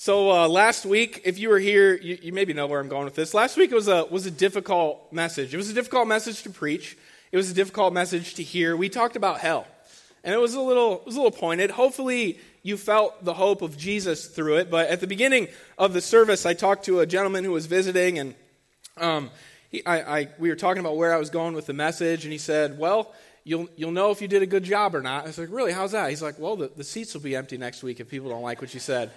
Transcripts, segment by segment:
So uh, last week, if you were here, you, you, maybe know where I'm going with this. Last week was a was a difficult message. It was a difficult message to preach. It was a difficult message to hear. We talked about hell, and it was a little it was a little pointed. Hopefully, you felt the hope of Jesus through it. But at the beginning of the service, I talked to a gentleman who was visiting, and um, he, I, I, we were talking about where I was going with the message, and he said, "Well." You'll, you'll know if you did a good job or not. I was like, Really? How's that? He's like, Well, the, the seats will be empty next week if people don't like what you said.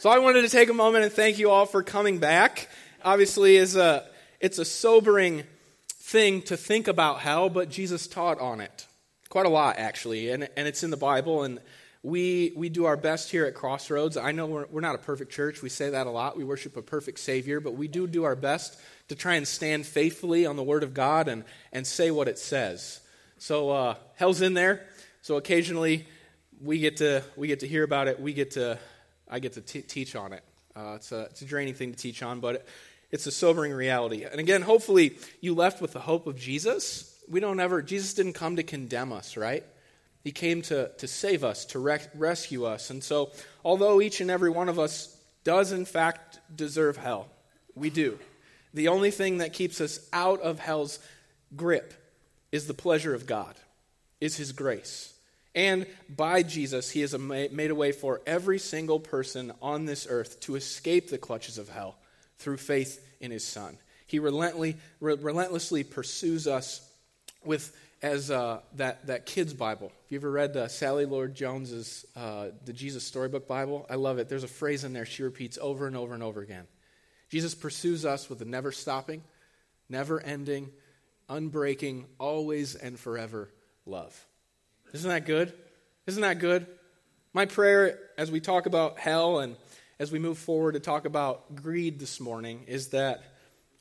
So I wanted to take a moment and thank you all for coming back. Obviously, it's a, it's a sobering thing to think about hell, but Jesus taught on it quite a lot, actually, and, and it's in the Bible. And we, we do our best here at Crossroads. I know we're, we're not a perfect church. We say that a lot. We worship a perfect Savior, but we do do our best to try and stand faithfully on the Word of God and, and say what it says. So uh, hell's in there. So occasionally we get to we get to hear about it. We get to I get to t- teach on it. Uh, it's, a, it's a draining thing to teach on, but it's a sobering reality. And again, hopefully you left with the hope of Jesus. We don't ever, Jesus didn't come to condemn us, right? He came to, to save us, to rec- rescue us. And so, although each and every one of us does in fact deserve hell, we do. The only thing that keeps us out of hell's grip is the pleasure of God, is His grace. And by Jesus, he has made a way for every single person on this earth to escape the clutches of hell through faith in his Son. He relentlessly, pursues us with as uh, that, that kid's Bible. Have you ever read uh, Sally Lloyd-Jones's uh, The Jesus Storybook Bible? I love it. There's a phrase in there she repeats over and over and over again. Jesus pursues us with a never stopping, never ending, unbreaking, always and forever love. Isn't that good? Isn't that good? My prayer as we talk about hell and as we move forward to talk about greed this morning is that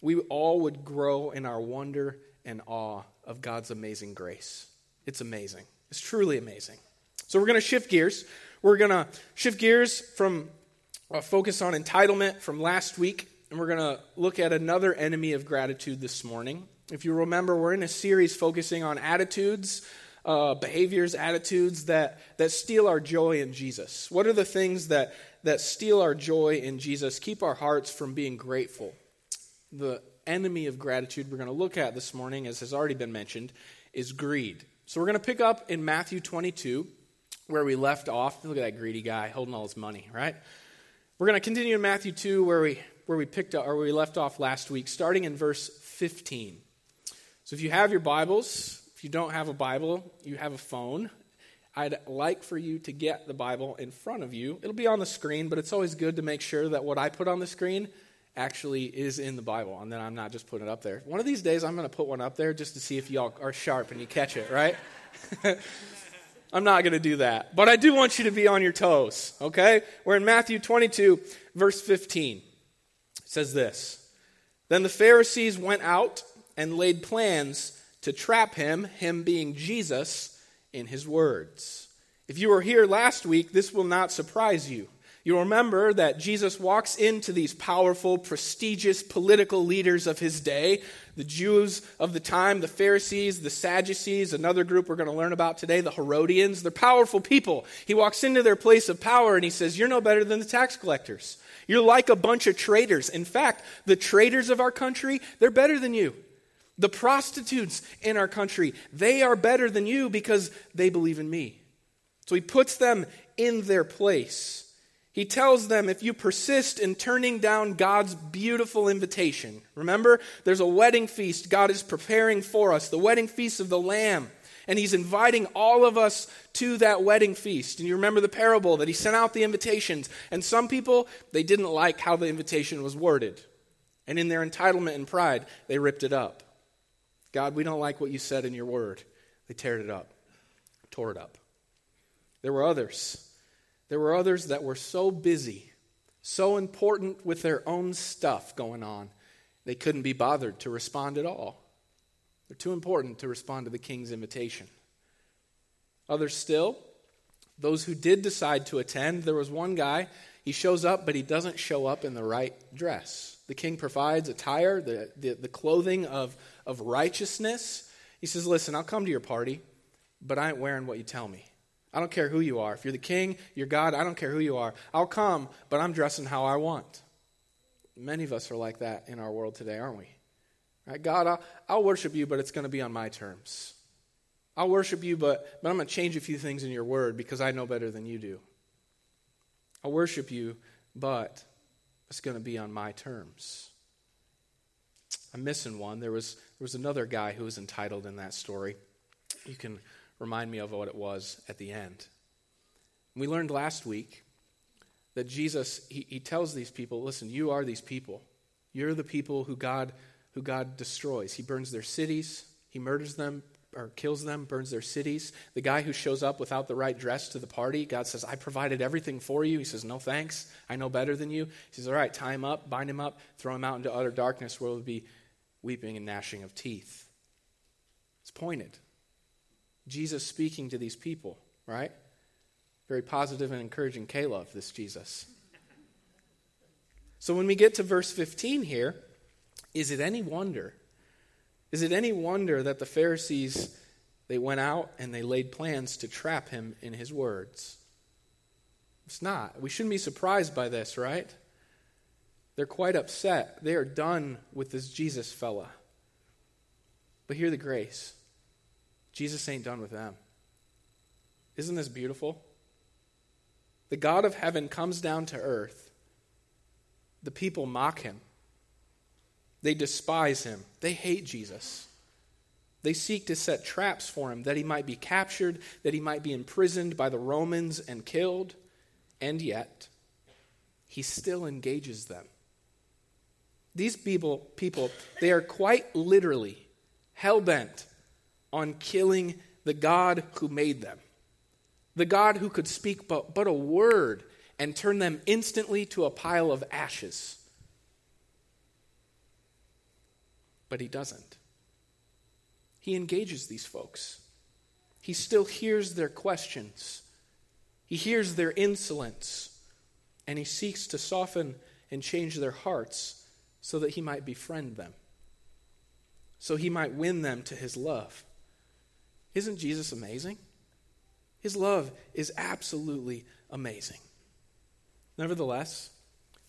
we all would grow in our wonder and awe of God's amazing grace. It's amazing. It's truly amazing. So we're going to shift gears. We're going to shift gears from a focus on entitlement from last week, and we're going to look at another enemy of gratitude this morning. If you remember, we're in a series focusing on attitudes uh, behaviors, attitudes that, that steal our joy in Jesus? What are the things that, that steal our joy in Jesus, keep our hearts from being grateful? The enemy of gratitude we're going to look at this morning, as has already been mentioned, is greed. So we're going to pick up in Matthew 22, where we left off. Look at that greedy guy holding all his money, right? We're going to continue in Matthew 2, where we, where we picked up, or where we left off last week, starting in verse 15. So if you have your Bibles, if you don't have a Bible, you have a phone. I'd like for you to get the Bible in front of you. It'll be on the screen, but it's always good to make sure that what I put on the screen actually is in the Bible and then I'm not just putting it up there. One of these days, I'm going to put one up there just to see if y'all are sharp and you catch it, right? I'm not going to do that. But I do want you to be on your toes, okay? We're in Matthew 22, verse 15. It says this Then the Pharisees went out and laid plans to trap him, him being Jesus, in his words. If you were here last week, this will not surprise you. You'll remember that Jesus walks into these powerful, prestigious political leaders of his day the Jews of the time, the Pharisees, the Sadducees, another group we're going to learn about today, the Herodians. They're powerful people. He walks into their place of power and he says, You're no better than the tax collectors. You're like a bunch of traitors. In fact, the traitors of our country, they're better than you. The prostitutes in our country, they are better than you because they believe in me. So he puts them in their place. He tells them if you persist in turning down God's beautiful invitation, remember, there's a wedding feast God is preparing for us, the wedding feast of the Lamb. And he's inviting all of us to that wedding feast. And you remember the parable that he sent out the invitations. And some people, they didn't like how the invitation was worded. And in their entitlement and pride, they ripped it up. God, we don't like what you said in your word. They teared it up, tore it up. There were others. There were others that were so busy, so important with their own stuff going on, they couldn't be bothered to respond at all. They're too important to respond to the king's invitation. Others still, those who did decide to attend, there was one guy, he shows up, but he doesn't show up in the right dress. The king provides attire, the, the, the clothing of, of righteousness. He says, Listen, I'll come to your party, but I ain't wearing what you tell me. I don't care who you are. If you're the king, you're God, I don't care who you are. I'll come, but I'm dressing how I want. Many of us are like that in our world today, aren't we? Right? God, I'll, I'll worship you, but it's going to be on my terms. I'll worship you, but, but I'm going to change a few things in your word because I know better than you do. I'll worship you, but it's going to be on my terms. I'm missing one. There was, there was another guy who was entitled in that story. You can remind me of what it was at the end. We learned last week that Jesus, he, he tells these people, listen, you are these people. You're the people who God, who God destroys. He burns their cities, he murders them, or kills them, burns their cities. The guy who shows up without the right dress to the party, God says, I provided everything for you. He says, No thanks. I know better than you. He says, All right, tie him up, bind him up, throw him out into utter darkness where will be weeping and gnashing of teeth. It's pointed. Jesus speaking to these people, right? Very positive and encouraging Caleb, this Jesus. So when we get to verse 15 here, is it any wonder? Is it any wonder that the Pharisees they went out and they laid plans to trap him in his words? It's not. We shouldn't be surprised by this, right? They're quite upset. They are done with this Jesus fella. But hear the grace. Jesus ain't done with them. Isn't this beautiful? The God of heaven comes down to earth. The people mock him. They despise him. They hate Jesus. They seek to set traps for him that he might be captured, that he might be imprisoned by the Romans and killed. And yet, he still engages them. These people, people they are quite literally hell bent on killing the God who made them, the God who could speak but, but a word and turn them instantly to a pile of ashes. But he doesn't. He engages these folks. He still hears their questions. He hears their insolence. And he seeks to soften and change their hearts so that he might befriend them, so he might win them to his love. Isn't Jesus amazing? His love is absolutely amazing. Nevertheless,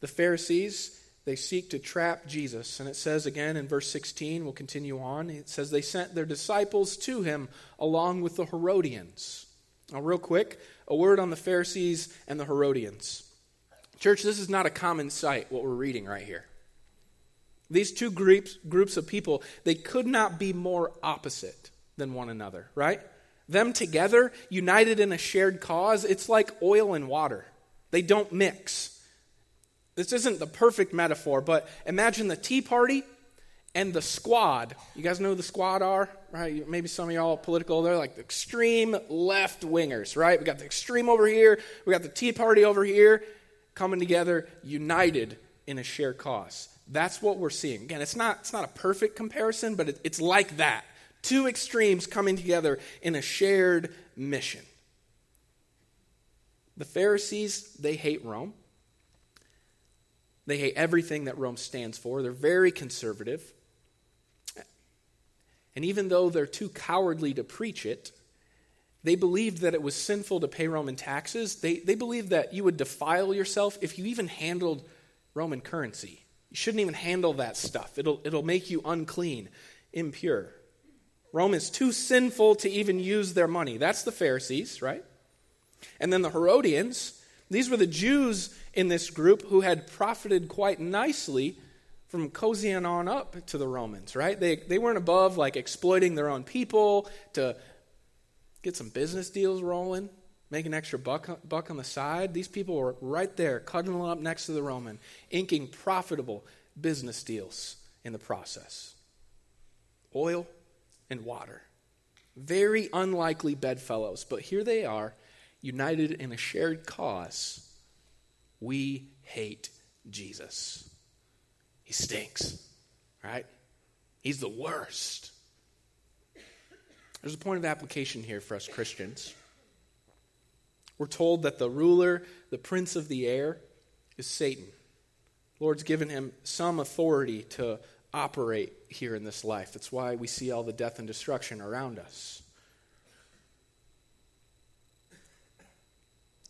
the Pharisees, they seek to trap Jesus. And it says again in verse 16, we'll continue on. It says they sent their disciples to him along with the Herodians. Now, real quick, a word on the Pharisees and the Herodians. Church, this is not a common sight, what we're reading right here. These two groups, groups of people, they could not be more opposite than one another, right? Them together, united in a shared cause, it's like oil and water. They don't mix. This isn't the perfect metaphor, but imagine the Tea Party and the squad. You guys know who the squad are, right? Maybe some of y'all political. They're like the extreme left wingers, right? We got the extreme over here, we got the Tea Party over here, coming together, united in a shared cause. That's what we're seeing. Again, it's not, it's not a perfect comparison, but it, it's like that. Two extremes coming together in a shared mission. The Pharisees, they hate Rome. They hate everything that Rome stands for. They're very conservative. And even though they're too cowardly to preach it, they believed that it was sinful to pay Roman taxes. They, they believed that you would defile yourself if you even handled Roman currency. You shouldn't even handle that stuff, it'll, it'll make you unclean, impure. Rome is too sinful to even use their money. That's the Pharisees, right? And then the Herodians, these were the Jews in this group who had profited quite nicely from cozying on up to the Romans, right? They, they weren't above like exploiting their own people to get some business deals rolling, make an extra buck, buck on the side. These people were right there, cuddling up next to the Roman, inking profitable business deals in the process. Oil and water. Very unlikely bedfellows, but here they are, united in a shared cause. We hate Jesus. He stinks, right? He's the worst. There's a point of application here for us Christians. We're told that the ruler, the prince of the air, is Satan. Lord's given him some authority to operate here in this life. That's why we see all the death and destruction around us.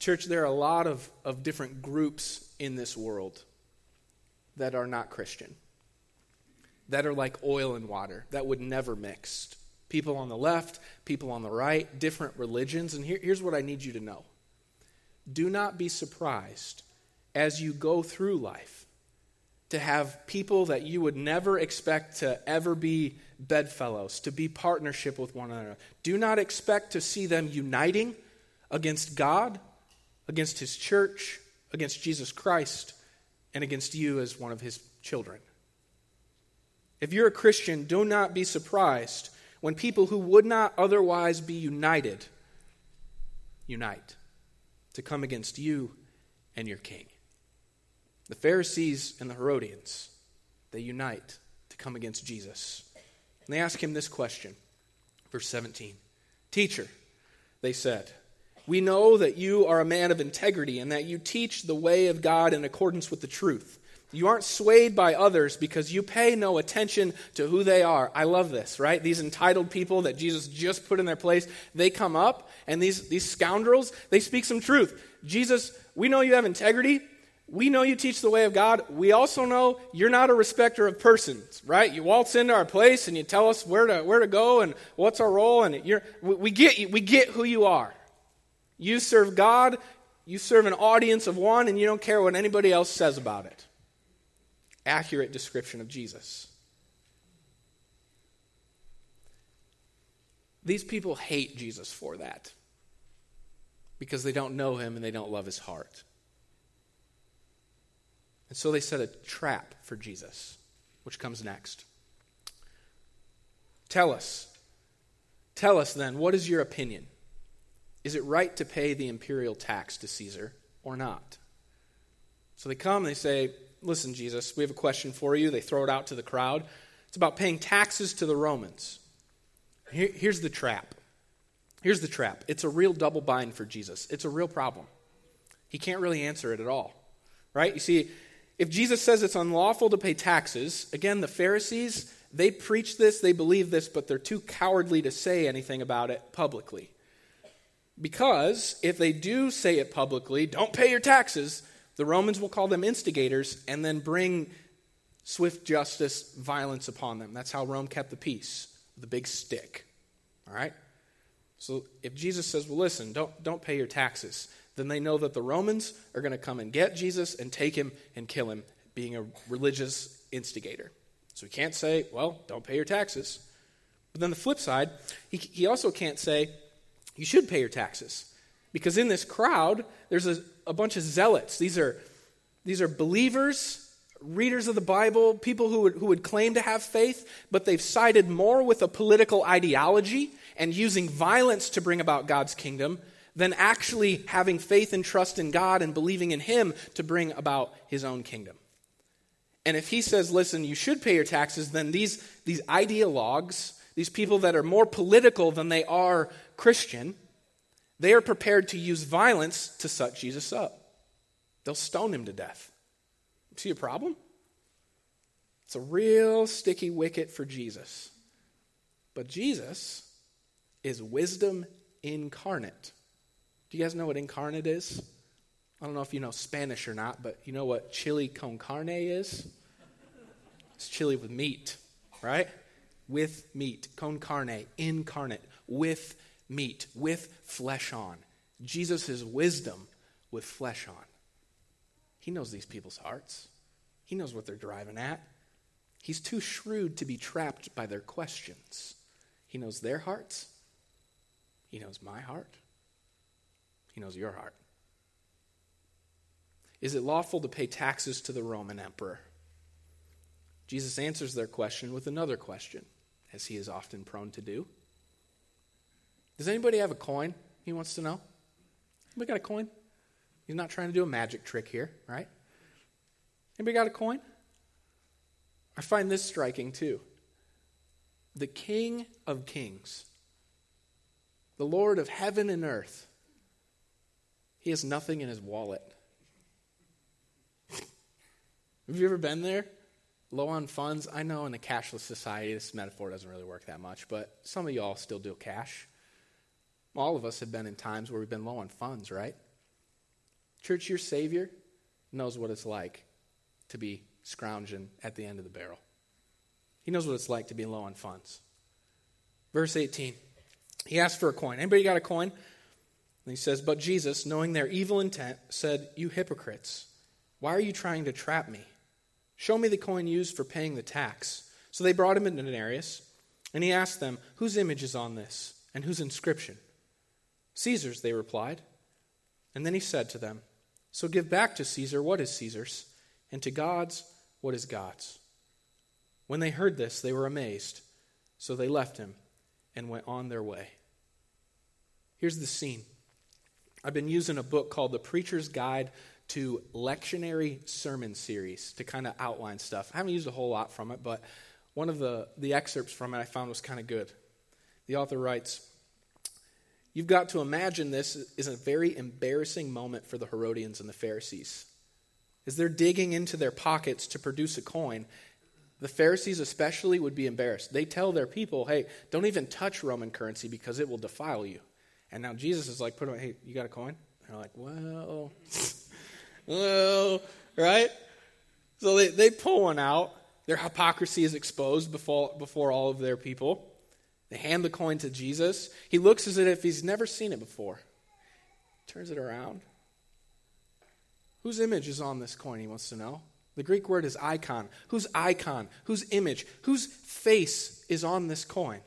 Church, there are a lot of, of different groups in this world that are not Christian, that are like oil and water, that would never mix. People on the left, people on the right, different religions. And here, here's what I need you to know do not be surprised as you go through life to have people that you would never expect to ever be bedfellows, to be partnership with one another. Do not expect to see them uniting against God, against His church, against Jesus Christ, and against you as one of His children. If you're a Christian, do not be surprised when people who would not otherwise be united unite to come against you and your king. The Pharisees and the Herodians, they unite to come against Jesus. And they ask him this question, verse 17 Teacher, they said, we know that you are a man of integrity and that you teach the way of God in accordance with the truth. You aren't swayed by others because you pay no attention to who they are. I love this, right? These entitled people that Jesus just put in their place, they come up, and these, these scoundrels, they speak some truth. Jesus, we know you have integrity. We know you teach the way of God. We also know you're not a respecter of persons, right? You waltz into our place and you tell us where to, where to go and what's our role, and you're, we, get, we get who you are. You serve God, you serve an audience of one, and you don't care what anybody else says about it. Accurate description of Jesus. These people hate Jesus for that because they don't know him and they don't love his heart. And so they set a trap for Jesus, which comes next. Tell us, tell us then, what is your opinion? Is it right to pay the imperial tax to Caesar or not? So they come and they say, Listen, Jesus, we have a question for you. They throw it out to the crowd. It's about paying taxes to the Romans. Here, here's the trap. Here's the trap. It's a real double bind for Jesus. It's a real problem. He can't really answer it at all. Right? You see, if Jesus says it's unlawful to pay taxes, again, the Pharisees, they preach this, they believe this, but they're too cowardly to say anything about it publicly. Because if they do say it publicly, don't pay your taxes, the Romans will call them instigators and then bring swift justice, violence upon them. That's how Rome kept the peace, with a big stick. All right? So if Jesus says, well, listen, don't, don't pay your taxes, then they know that the Romans are going to come and get Jesus and take him and kill him, being a religious instigator. So he can't say, well, don't pay your taxes. But then the flip side, he, he also can't say, you should pay your taxes. Because in this crowd, there's a, a bunch of zealots. These are, these are believers, readers of the Bible, people who would, who would claim to have faith, but they've sided more with a political ideology and using violence to bring about God's kingdom than actually having faith and trust in God and believing in Him to bring about His own kingdom. And if He says, listen, you should pay your taxes, then these, these ideologues, these people that are more political than they are Christian, they are prepared to use violence to shut Jesus up. They'll stone him to death. See a problem? It's a real sticky wicket for Jesus. But Jesus is wisdom incarnate. Do you guys know what incarnate is? I don't know if you know Spanish or not, but you know what chili con carne is? It's chili with meat, right? With meat. Con carne, incarnate, with meat, with flesh on. Jesus' wisdom with flesh on. He knows these people's hearts, he knows what they're driving at. He's too shrewd to be trapped by their questions. He knows their hearts, he knows my heart. He knows your heart. Is it lawful to pay taxes to the Roman emperor? Jesus answers their question with another question, as he is often prone to do. Does anybody have a coin he wants to know? Anybody got a coin? He's not trying to do a magic trick here, right? Anybody got a coin? I find this striking too. The King of Kings, the Lord of heaven and earth, he has nothing in his wallet. Have you ever been there? Low on funds? I know in a cashless society, this metaphor doesn't really work that much, but some of y'all still do cash. All of us have been in times where we've been low on funds, right? Church, your Savior knows what it's like to be scrounging at the end of the barrel. He knows what it's like to be low on funds. Verse 18. He asked for a coin. Anybody got a coin? And he says, But Jesus, knowing their evil intent, said, You hypocrites, why are you trying to trap me? Show me the coin used for paying the tax. So they brought him a denarius, and he asked them, Whose image is on this, and whose inscription? Caesar's, they replied. And then he said to them, So give back to Caesar what is Caesar's, and to God's what is God's. When they heard this, they were amazed. So they left him and went on their way. Here's the scene. I've been using a book called The Preacher's Guide to Lectionary Sermon Series to kind of outline stuff. I haven't used a whole lot from it, but one of the, the excerpts from it I found was kind of good. The author writes You've got to imagine this is a very embarrassing moment for the Herodians and the Pharisees. As they're digging into their pockets to produce a coin, the Pharisees, especially, would be embarrassed. They tell their people, hey, don't even touch Roman currency because it will defile you. And now Jesus is like, put on, hey, you got a coin? And they're like, well, well, right? So they, they pull one out. Their hypocrisy is exposed before, before all of their people. They hand the coin to Jesus. He looks as if he's never seen it before. Turns it around. Whose image is on this coin, he wants to know. The Greek word is icon. Whose icon? Whose image? Whose face is on this coin?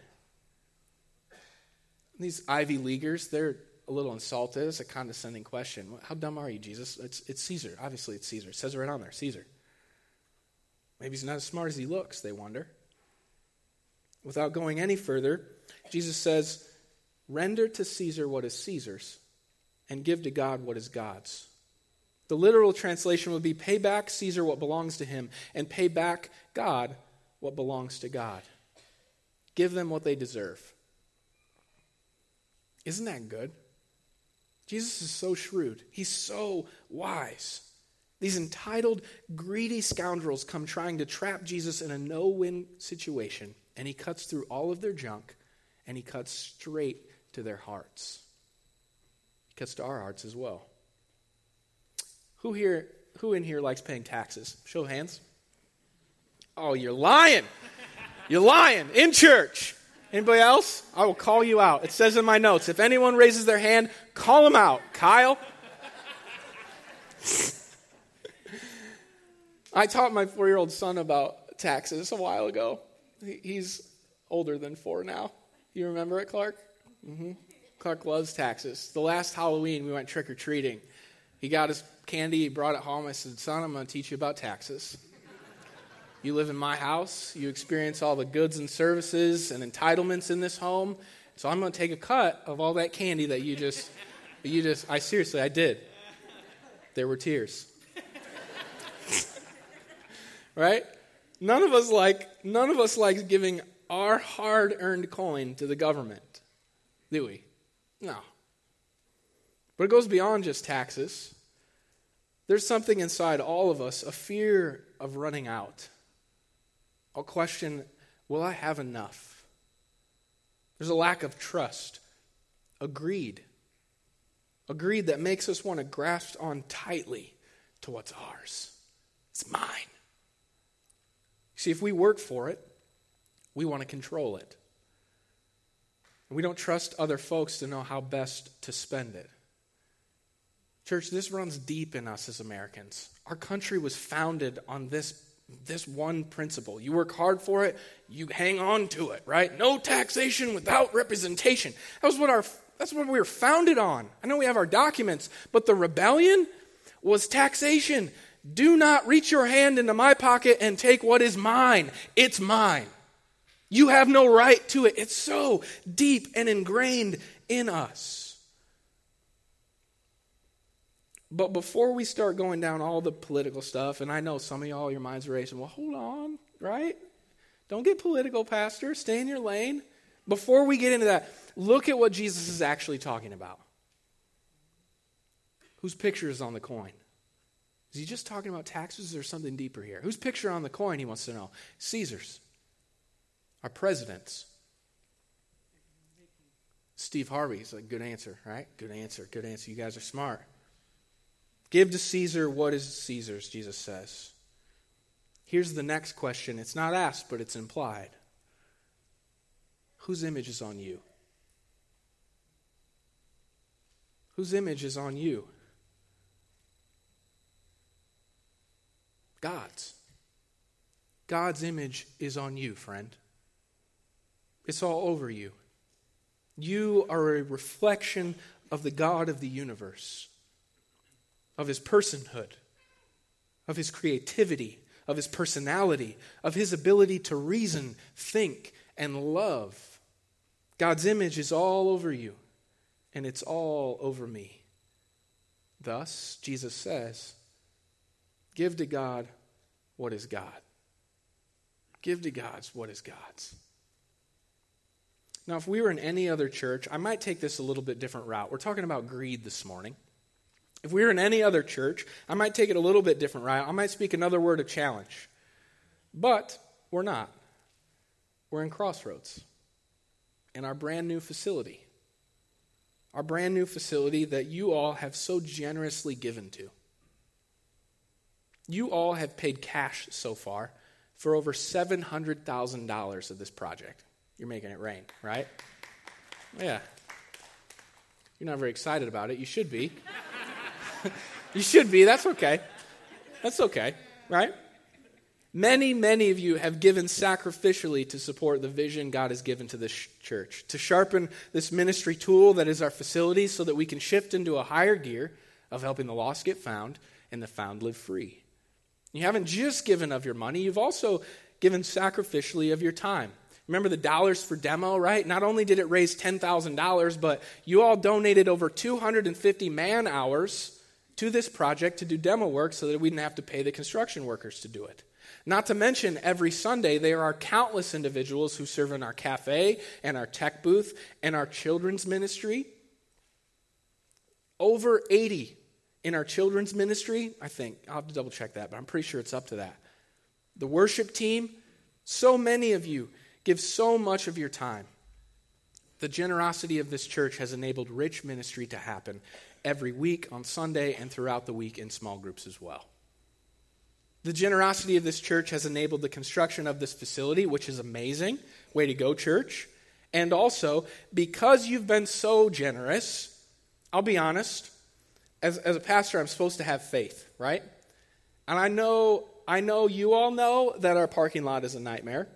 These Ivy Leaguers, they're a little insulted. It's a condescending question. How dumb are you, Jesus? It's, it's Caesar. Obviously, it's Caesar. It says it right on there Caesar. Maybe he's not as smart as he looks, they wonder. Without going any further, Jesus says, Render to Caesar what is Caesar's, and give to God what is God's. The literal translation would be pay back Caesar what belongs to him, and pay back God what belongs to God. Give them what they deserve. Isn't that good? Jesus is so shrewd. He's so wise. These entitled, greedy scoundrels come trying to trap Jesus in a no win situation, and he cuts through all of their junk and he cuts straight to their hearts. He cuts to our hearts as well. Who here who in here likes paying taxes? Show of hands. Oh, you're lying. You're lying in church. Anybody else? I will call you out. It says in my notes if anyone raises their hand, call them out. Kyle? I taught my four year old son about taxes a while ago. He's older than four now. You remember it, Clark? Mm-hmm. Clark loves taxes. The last Halloween, we went trick or treating. He got his candy, he brought it home. I said, Son, I'm going to teach you about taxes. You live in my house. You experience all the goods and services and entitlements in this home. So I'm going to take a cut of all that candy that you just, you just, I seriously, I did. There were tears. right? None of us like, none of us likes giving our hard earned coin to the government, do we? No. But it goes beyond just taxes. There's something inside all of us, a fear of running out. I'll question will I have enough? There's a lack of trust, a greed, a greed that makes us want to grasp on tightly to what's ours. It's mine. See, if we work for it, we want to control it. We don't trust other folks to know how best to spend it. Church, this runs deep in us as Americans. Our country was founded on this this one principle. You work hard for it, you hang on to it, right? No taxation without representation. That was what our that's what we were founded on. I know we have our documents, but the rebellion was taxation. Do not reach your hand into my pocket and take what is mine. It's mine. You have no right to it. It's so deep and ingrained in us. But before we start going down all the political stuff, and I know some of y'all, your minds are racing, well, hold on, right? Don't get political, Pastor. Stay in your lane. Before we get into that, look at what Jesus is actually talking about. Whose picture is on the coin? Is he just talking about taxes or something deeper here? Whose picture on the coin, he wants to know? Caesar's. Our presidents. Steve Harvey's a good answer, right? Good answer, good answer. You guys are smart. Give to Caesar what is Caesar's, Jesus says. Here's the next question. It's not asked, but it's implied. Whose image is on you? Whose image is on you? God's. God's image is on you, friend. It's all over you. You are a reflection of the God of the universe, of his personhood, of his creativity, of his personality, of his ability to reason, think, and love. God's image is all over you, and it's all over me. Thus, Jesus says, Give to God what is God. Give to God's what is God's. Now, if we were in any other church, I might take this a little bit different route. We're talking about greed this morning. If we were in any other church, I might take it a little bit different route. I might speak another word of challenge. But we're not. We're in Crossroads in our brand new facility. Our brand new facility that you all have so generously given to. You all have paid cash so far for over $700,000 of this project. You're making it rain, right? Yeah. You're not very excited about it. You should be. you should be. That's okay. That's okay, right? Many, many of you have given sacrificially to support the vision God has given to this church, to sharpen this ministry tool that is our facility so that we can shift into a higher gear of helping the lost get found and the found live free. You haven't just given of your money, you've also given sacrificially of your time. Remember the dollars for demo, right? Not only did it raise $10,000, but you all donated over 250 man hours to this project to do demo work so that we didn't have to pay the construction workers to do it. Not to mention, every Sunday, there are countless individuals who serve in our cafe and our tech booth and our children's ministry. Over 80 in our children's ministry, I think. I'll have to double check that, but I'm pretty sure it's up to that. The worship team, so many of you give so much of your time. The generosity of this church has enabled rich ministry to happen every week on Sunday and throughout the week in small groups as well. The generosity of this church has enabled the construction of this facility, which is amazing. Way to go, church. And also, because you've been so generous, I'll be honest, as, as a pastor, I'm supposed to have faith, right? And I know, I know you all know that our parking lot is a nightmare.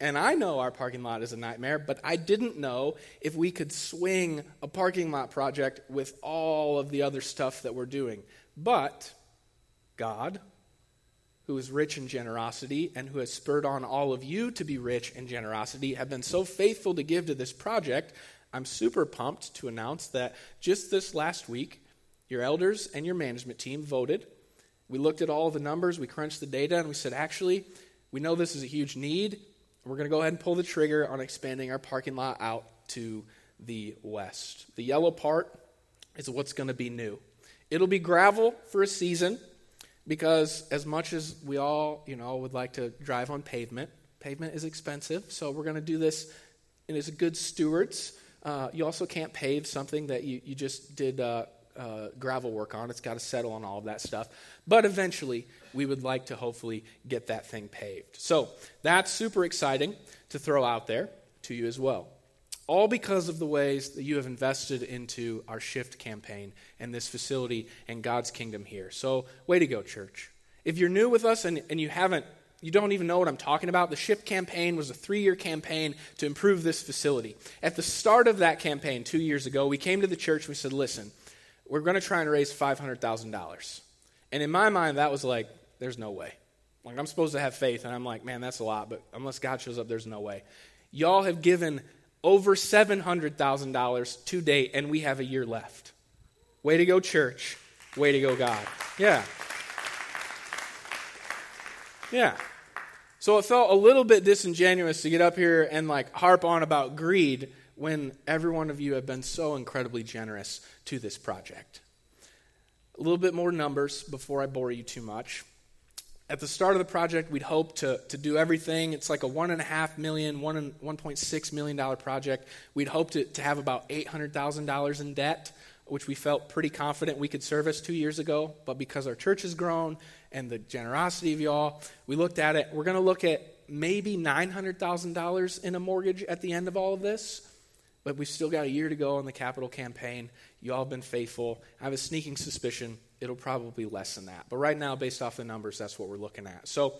And I know our parking lot is a nightmare, but I didn't know if we could swing a parking lot project with all of the other stuff that we're doing. But God, who is rich in generosity and who has spurred on all of you to be rich in generosity, have been so faithful to give to this project. I'm super pumped to announce that just this last week, your elders and your management team voted. We looked at all the numbers, we crunched the data, and we said, actually, we know this is a huge need. We're going to go ahead and pull the trigger on expanding our parking lot out to the west. The yellow part is what's going to be new. It'll be gravel for a season because as much as we all, you know, would like to drive on pavement, pavement is expensive. So we're going to do this and as good stewards. Uh, you also can't pave something that you, you just did uh, uh, gravel work on. It's got to settle on all of that stuff. But eventually, we would like to hopefully get that thing paved. So that's super exciting to throw out there to you as well. All because of the ways that you have invested into our shift campaign and this facility and God's kingdom here. So, way to go, church. If you're new with us and, and you haven't you don't even know what I'm talking about. The SHIFT campaign was a three year campaign to improve this facility. At the start of that campaign, two years ago, we came to the church. We said, listen, we're going to try and raise $500,000. And in my mind, that was like, there's no way. Like, I'm supposed to have faith, and I'm like, man, that's a lot, but unless God shows up, there's no way. Y'all have given over $700,000 to date, and we have a year left. Way to go, church. Way to go, God. Yeah. Yeah. So it felt a little bit disingenuous to get up here and like harp on about greed when every one of you have been so incredibly generous to this project. A little bit more numbers before I bore you too much. At the start of the project, we'd hope to, to do everything. It's like a $1.5 million, $1.6 million project. We'd hope to, to have about $800,000 in debt which we felt pretty confident we could service two years ago, but because our church has grown and the generosity of y'all, we looked at it. We're going to look at maybe $900,000 in a mortgage at the end of all of this, but we've still got a year to go on the capital campaign. You all have been faithful. I have a sneaking suspicion it'll probably less than that. But right now, based off the numbers, that's what we're looking at. So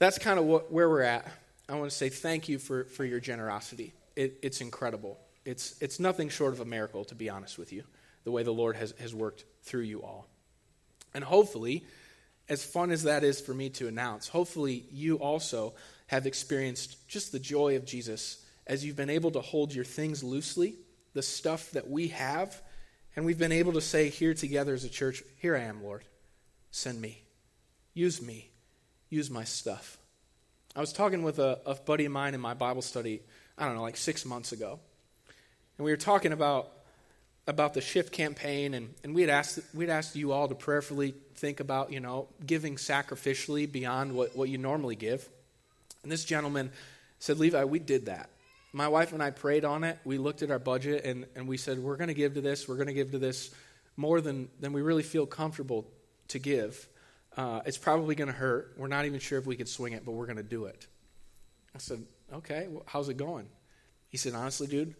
that's kind of what, where we're at. I want to say thank you for, for your generosity. It, it's incredible. It's, it's nothing short of a miracle, to be honest with you, the way the Lord has, has worked through you all. And hopefully, as fun as that is for me to announce, hopefully you also have experienced just the joy of Jesus as you've been able to hold your things loosely, the stuff that we have and we've been able to say here together as a church, Here I am, Lord. Send me. Use me. Use my stuff. I was talking with a, a buddy of mine in my Bible study, I don't know, like six months ago. And we were talking about about the shift campaign and, and we had asked we'd asked you all to prayerfully think about, you know, giving sacrificially beyond what, what you normally give. And this gentleman said, Levi, we did that my wife and I prayed on it. We looked at our budget and, and we said, we're going to give to this. We're going to give to this more than, than we really feel comfortable to give. Uh, it's probably going to hurt. We're not even sure if we could swing it, but we're going to do it. I said, okay, well, how's it going? He said, honestly, dude,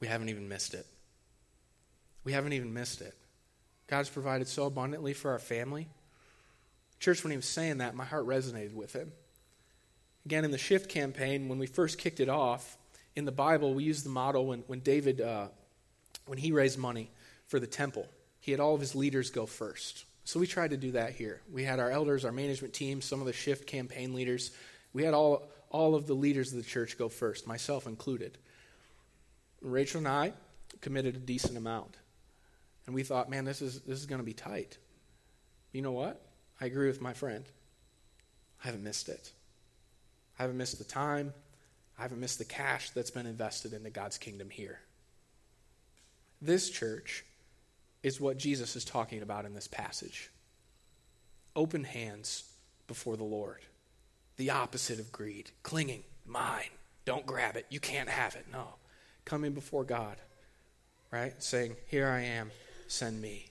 we haven't even missed it. We haven't even missed it. God's provided so abundantly for our family. Church, when he was saying that, my heart resonated with him. Again, in the shift campaign, when we first kicked it off, in the Bible, we use the model when, when David, uh, when he raised money for the temple, he had all of his leaders go first. So we tried to do that here. We had our elders, our management team, some of the shift campaign leaders. We had all, all of the leaders of the church go first, myself included. Rachel and I committed a decent amount. And we thought, man, this is, this is going to be tight. You know what? I agree with my friend. I haven't missed it. I haven't missed the time. I haven't missed the cash that's been invested into God's kingdom here. This church is what Jesus is talking about in this passage open hands before the Lord. The opposite of greed, clinging, mine, don't grab it, you can't have it. No. Coming before God, right? Saying, Here I am, send me.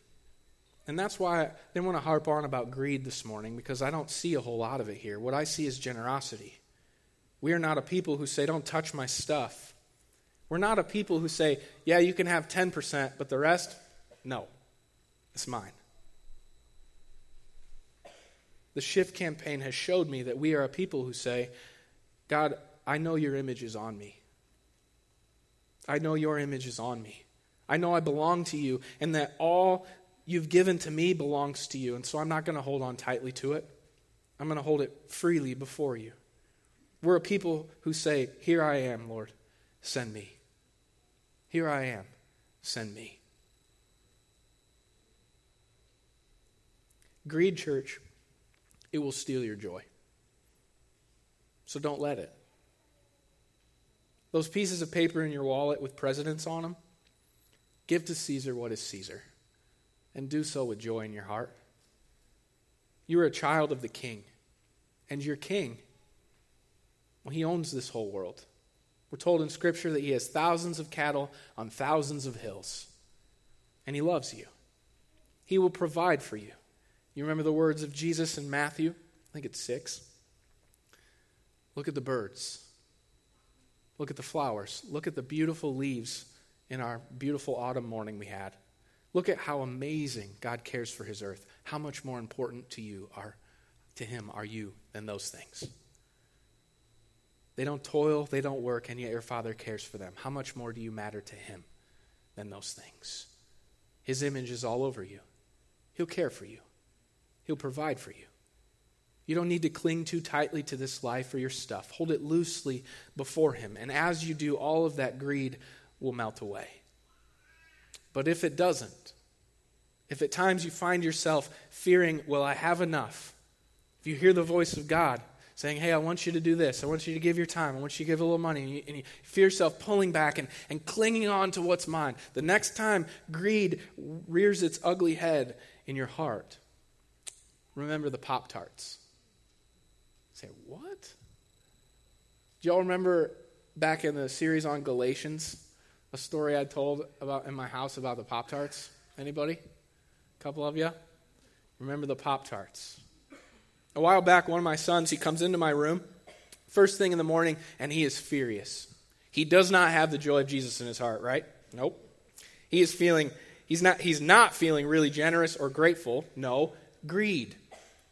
And that's why I didn't want to harp on about greed this morning because I don't see a whole lot of it here. What I see is generosity. We are not a people who say, Don't touch my stuff. We're not a people who say, Yeah, you can have 10%, but the rest, no, it's mine. The Shift campaign has showed me that we are a people who say, God, I know your image is on me. I know your image is on me. I know I belong to you, and that all you've given to me belongs to you. And so I'm not going to hold on tightly to it. I'm going to hold it freely before you. We're a people who say, Here I am, Lord, send me. Here I am, send me. Greed, church, it will steal your joy. So don't let it. Those pieces of paper in your wallet with presidents on them, give to Caesar what is Caesar, and do so with joy in your heart. You are a child of the king, and your king well, he owns this whole world. We're told in Scripture that he has thousands of cattle on thousands of hills, and he loves you. He will provide for you. You remember the words of Jesus in Matthew? I think it's six. Look at the birds. Look at the flowers. Look at the beautiful leaves in our beautiful autumn morning we had. Look at how amazing God cares for his earth. How much more important to you are to him are you than those things? They don't toil, they don't work, and yet your Father cares for them. How much more do you matter to Him than those things? His image is all over you. He'll care for you, He'll provide for you. You don't need to cling too tightly to this life or your stuff. Hold it loosely before Him. And as you do, all of that greed will melt away. But if it doesn't, if at times you find yourself fearing, will I have enough? If you hear the voice of God, saying, Hey, I want you to do this. I want you to give your time. I want you to give a little money. And you, and you feel yourself pulling back and, and clinging on to what's mine. The next time greed rears its ugly head in your heart, remember the Pop Tarts. Say, What? Do y'all remember back in the series on Galatians a story I told about in my house about the Pop Tarts? Anybody? A couple of you? Remember the Pop Tarts? A while back, one of my sons, he comes into my room first thing in the morning and he is furious. He does not have the joy of Jesus in his heart, right? Nope. He is feeling he's not he's not feeling really generous or grateful. No, greed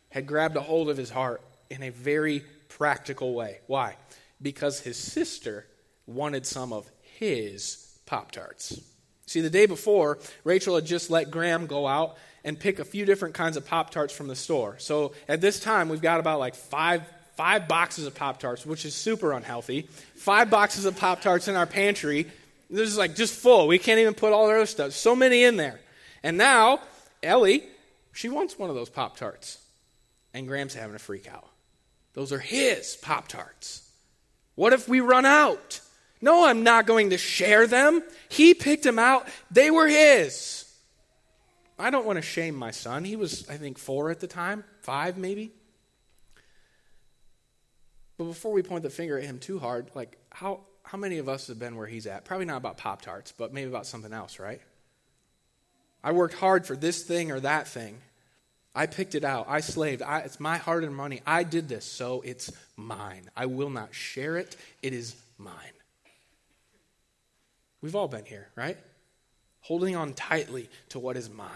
had grabbed a hold of his heart in a very practical way. Why? Because his sister wanted some of his Pop Tarts. See, the day before, Rachel had just let Graham go out and pick a few different kinds of Pop Tarts from the store. So at this time, we've got about like five five boxes of Pop Tarts, which is super unhealthy. Five boxes of Pop Tarts in our pantry. This is like just full. We can't even put all the other stuff. So many in there. And now, Ellie, she wants one of those Pop Tarts. And Graham's having a freak out. Those are his Pop Tarts. What if we run out? No, I'm not going to share them. He picked them out, they were his. I don't want to shame my son. He was, I think, four at the time, five maybe. But before we point the finger at him too hard, like, how, how many of us have been where he's at? Probably not about Pop Tarts, but maybe about something else, right? I worked hard for this thing or that thing. I picked it out. I slaved. I, it's my hard earned money. I did this, so it's mine. I will not share it. It is mine. We've all been here, right? Holding on tightly to what is mine.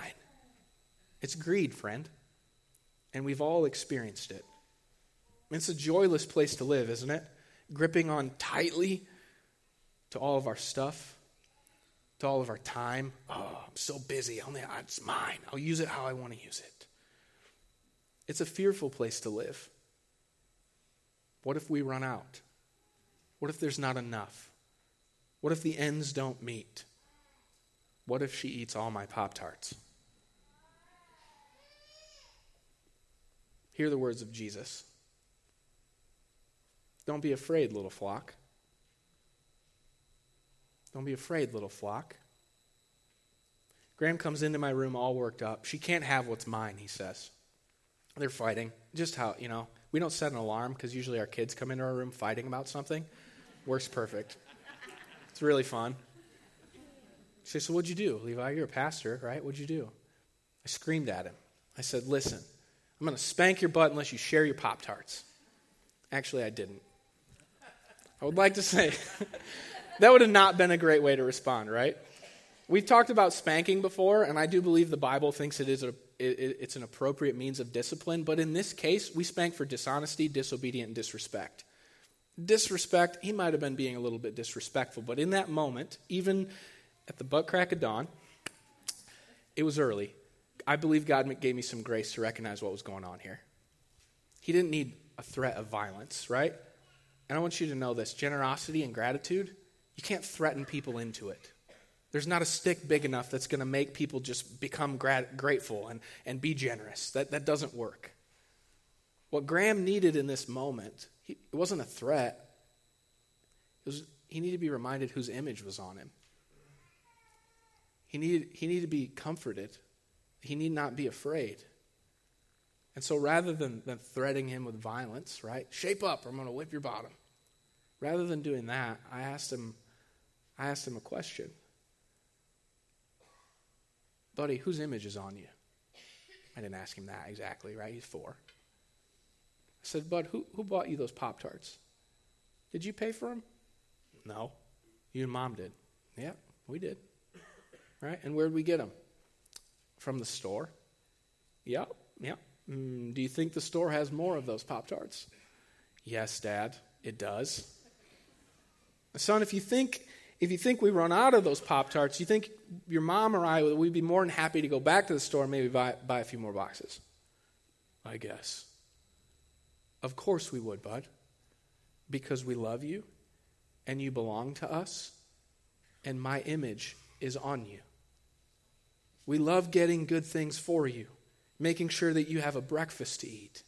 It's greed, friend. And we've all experienced it. It's a joyless place to live, isn't it? Gripping on tightly to all of our stuff, to all of our time. Oh, I'm so busy. Only it's mine. I'll use it how I want to use it. It's a fearful place to live. What if we run out? What if there's not enough? What if the ends don't meet? What if she eats all my Pop Tarts? Hear the words of Jesus. Don't be afraid, little flock. Don't be afraid, little flock. Graham comes into my room all worked up. She can't have what's mine, he says. They're fighting. Just how, you know, we don't set an alarm because usually our kids come into our room fighting about something. Works perfect. It's really fun. She So what'd you do? Levi, you're a pastor, right? What'd you do? I screamed at him. I said, Listen, I'm going to spank your butt unless you share your Pop Tarts. Actually, I didn't. I would like to say that would have not been a great way to respond, right? We've talked about spanking before, and I do believe the Bible thinks it is a, it, it's an appropriate means of discipline. But in this case, we spank for dishonesty, disobedience, and disrespect. Disrespect, he might have been being a little bit disrespectful, but in that moment, even at the butt crack of dawn, it was early. I believe God gave me some grace to recognize what was going on here. He didn't need a threat of violence, right? And I want you to know this generosity and gratitude, you can't threaten people into it. There's not a stick big enough that's going to make people just become grat- grateful and, and be generous. That, that doesn't work. What Graham needed in this moment, he, it wasn't a threat. It was, he needed to be reminded whose image was on him. He needed, he needed to be comforted. He need not be afraid. And so rather than, than threatening him with violence, right? Shape up or I'm going to whip your bottom. Rather than doing that, I asked him, I asked him a question. Buddy, whose image is on you? I didn't ask him that exactly, right? He's four. I said, Bud, who, who bought you those Pop Tarts? Did you pay for them? No. You and mom did. Yeah, we did. Right? And where'd we get them? From the store. Yep, yep. Mm, do you think the store has more of those Pop Tarts? Yes, Dad, it does. Son, if you think if you think we run out of those Pop Tarts, you think your mom or I would be more than happy to go back to the store and maybe buy, buy a few more boxes? I guess. Of course we would, bud. Because we love you and you belong to us and my image is on you. We love getting good things for you making sure that you have a breakfast to eat.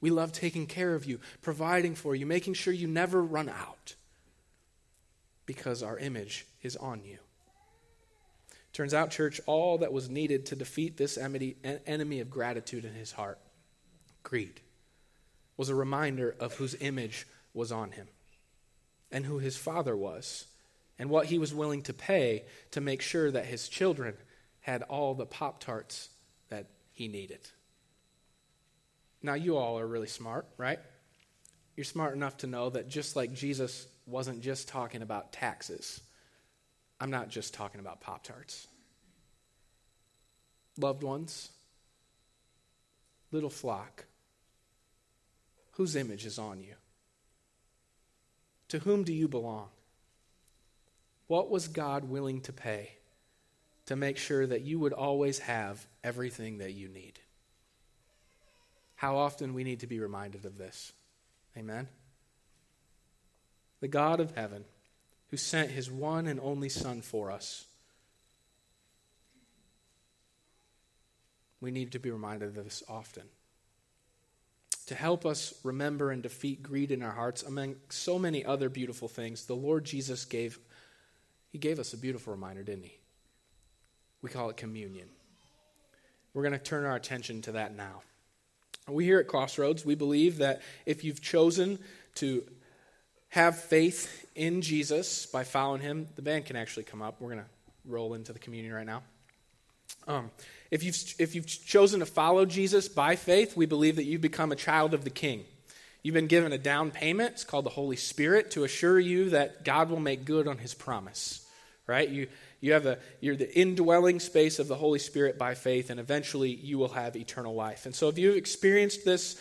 We love taking care of you, providing for you, making sure you never run out because our image is on you. Turns out, church, all that was needed to defeat this enemy of gratitude in his heart, greed, was a reminder of whose image was on him and who his father was and what he was willing to pay to make sure that his children had all the Pop Tarts that he needed. Now, you all are really smart, right? You're smart enough to know that just like Jesus wasn't just talking about taxes, I'm not just talking about Pop Tarts. Loved ones, little flock, whose image is on you? To whom do you belong? What was God willing to pay to make sure that you would always have everything that you need? How often we need to be reminded of this. Amen. The God of heaven, who sent his one and only Son for us, we need to be reminded of this often. To help us remember and defeat greed in our hearts, among so many other beautiful things, the Lord Jesus gave he gave us a beautiful reminder, didn't he? We call it communion. We're going to turn our attention to that now. We here at Crossroads, we believe that if you've chosen to have faith in Jesus by following him, the band can actually come up. We're going to roll into the communion right now. Um, if, you've, if you've chosen to follow Jesus by faith, we believe that you've become a child of the King. You've been given a down payment, it's called the Holy Spirit, to assure you that God will make good on his promise right? You, you have a, you're the indwelling space of the Holy Spirit by faith, and eventually you will have eternal life. And so if you've experienced this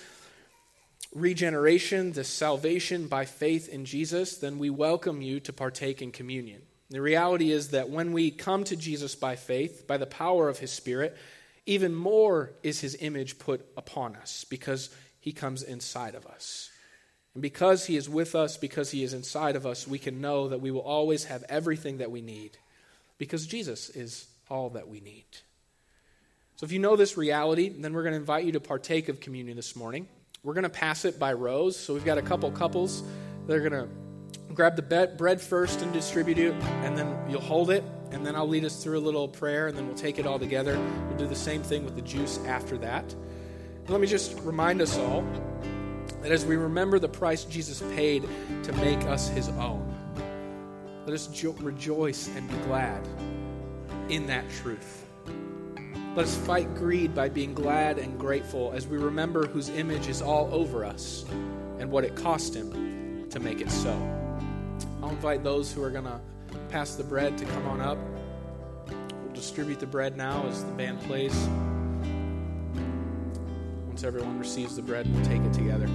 regeneration, this salvation by faith in Jesus, then we welcome you to partake in communion. The reality is that when we come to Jesus by faith, by the power of his Spirit, even more is his image put upon us because he comes inside of us. And because He is with us, because He is inside of us, we can know that we will always have everything that we need because Jesus is all that we need. So if you know this reality, then we're going to invite you to partake of communion this morning. We're going to pass it by rows. So we've got a couple couples that are going to grab the bread first and distribute it, and then you'll hold it, and then I'll lead us through a little prayer, and then we'll take it all together. We'll do the same thing with the juice after that. And let me just remind us all that as we remember the price Jesus paid to make us his own, let us jo- rejoice and be glad in that truth. Let us fight greed by being glad and grateful as we remember whose image is all over us and what it cost him to make it so. I'll invite those who are going to pass the bread to come on up. We'll distribute the bread now as the band plays. Once everyone receives the bread, we'll take it together.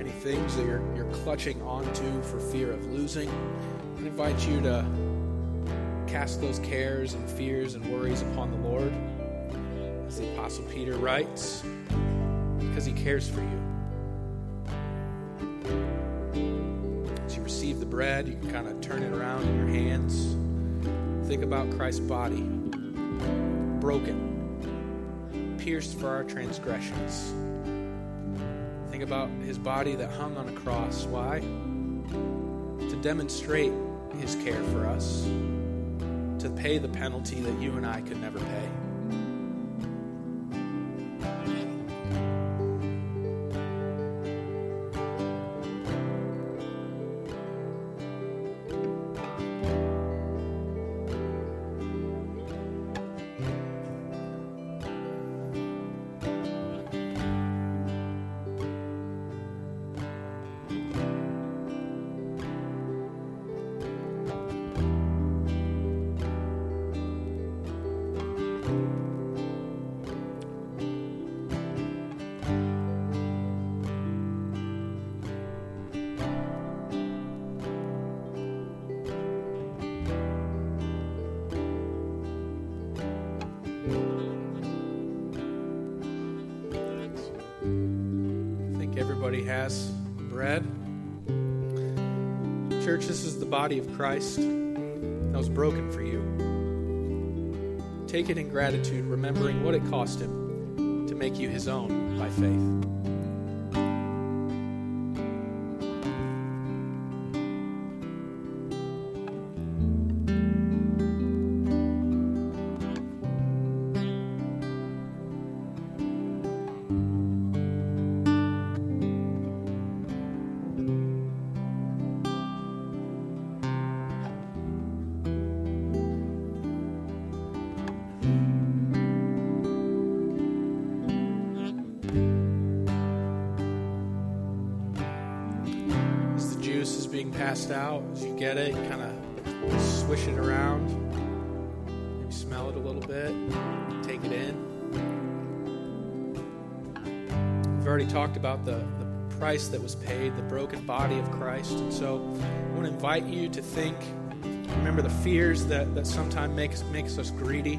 Any things that you're, you're clutching onto for fear of losing, I invite you to cast those cares and fears and worries upon the Lord. As the Apostle Peter writes, because he cares for you. As you receive the bread, you can kind of turn it around in your hands. Think about Christ's body, broken, pierced for our transgressions Think about his body that hung on a cross. Why? To demonstrate his care for us, to pay the penalty that you and I could never pay. Everybody has bread. Church, this is the body of Christ that was broken for you. Take it in gratitude, remembering what it cost him to make you his own by faith. Invite you to think, remember the fears that, that sometimes makes, makes us greedy,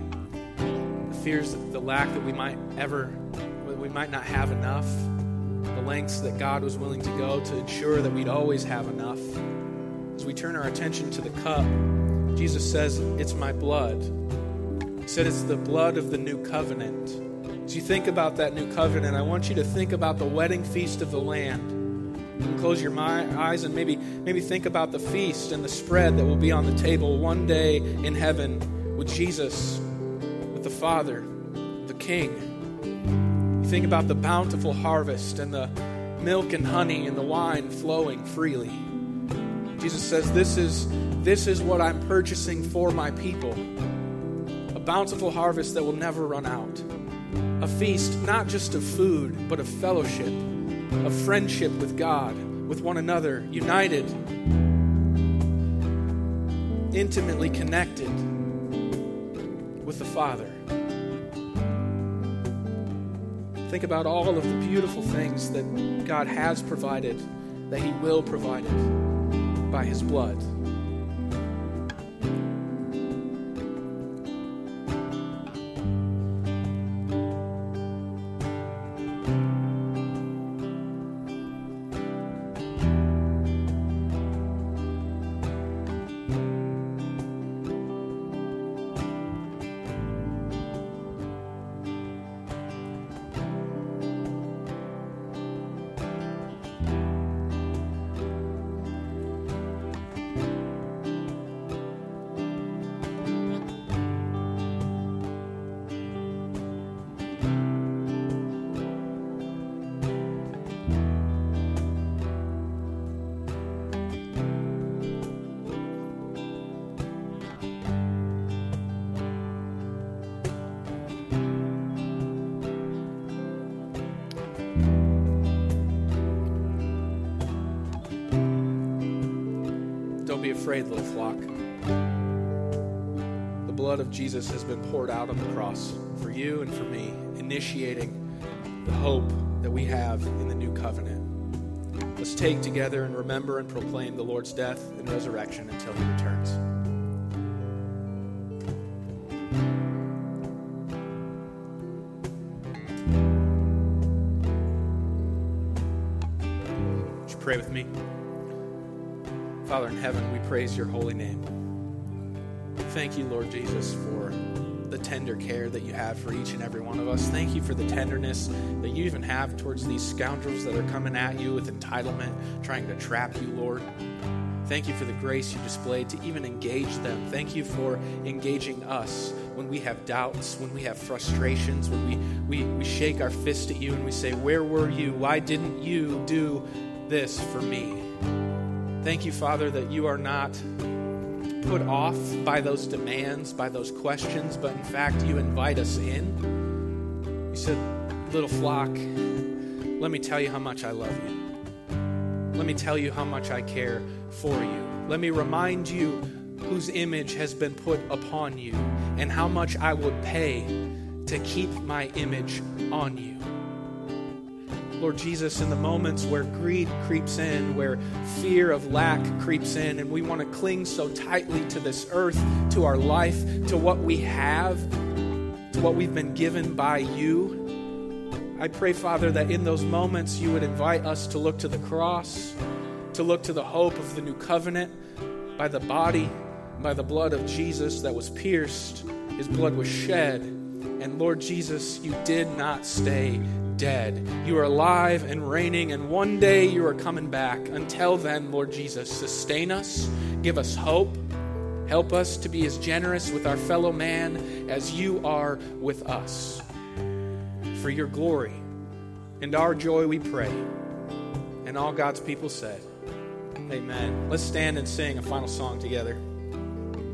the fears, of the lack that we might ever, we might not have enough? The lengths that God was willing to go to ensure that we'd always have enough? As we turn our attention to the cup, Jesus says, It's my blood. He said, It's the blood of the new covenant. As you think about that new covenant, I want you to think about the wedding feast of the Lamb. close your eyes and maybe, maybe think about the feast and the spread that will be on the table one day in heaven with Jesus, with the Father, the King. Think about the bountiful harvest and the milk and honey and the wine flowing freely. Jesus says, This is, this is what I'm purchasing for my people a bountiful harvest that will never run out. A feast not just of food, but of fellowship, of friendship with God, with one another, united, intimately connected with the Father. Think about all of the beautiful things that God has provided, that He will provide it by his blood. Be afraid, little flock. The blood of Jesus has been poured out on the cross for you and for me, initiating the hope that we have in the new covenant. Let's take together and remember and proclaim the Lord's death and resurrection until he returns. Pray with me? Father in heaven, we praise your holy name. Thank you, Lord Jesus, for the tender care that you have for each and every one of us. Thank you for the tenderness that you even have towards these scoundrels that are coming at you with entitlement, trying to trap you, Lord. Thank you for the grace you displayed to even engage them. Thank you for engaging us when we have doubts, when we have frustrations, when we, we, we shake our fist at you and we say, Where were you? Why didn't you do this for me? Thank you, Father, that you are not put off by those demands, by those questions, but in fact, you invite us in. You said, Little flock, let me tell you how much I love you. Let me tell you how much I care for you. Let me remind you whose image has been put upon you and how much I would pay to keep my image on you. Lord Jesus, in the moments where greed creeps in, where fear of lack creeps in, and we want to cling so tightly to this earth, to our life, to what we have, to what we've been given by you, I pray, Father, that in those moments you would invite us to look to the cross, to look to the hope of the new covenant by the body, by the blood of Jesus that was pierced, his blood was shed. And Lord Jesus, you did not stay dead. You are alive and reigning, and one day you are coming back. Until then, Lord Jesus, sustain us, give us hope, help us to be as generous with our fellow man as you are with us. For your glory and our joy, we pray. And all God's people said, Amen. Let's stand and sing a final song together.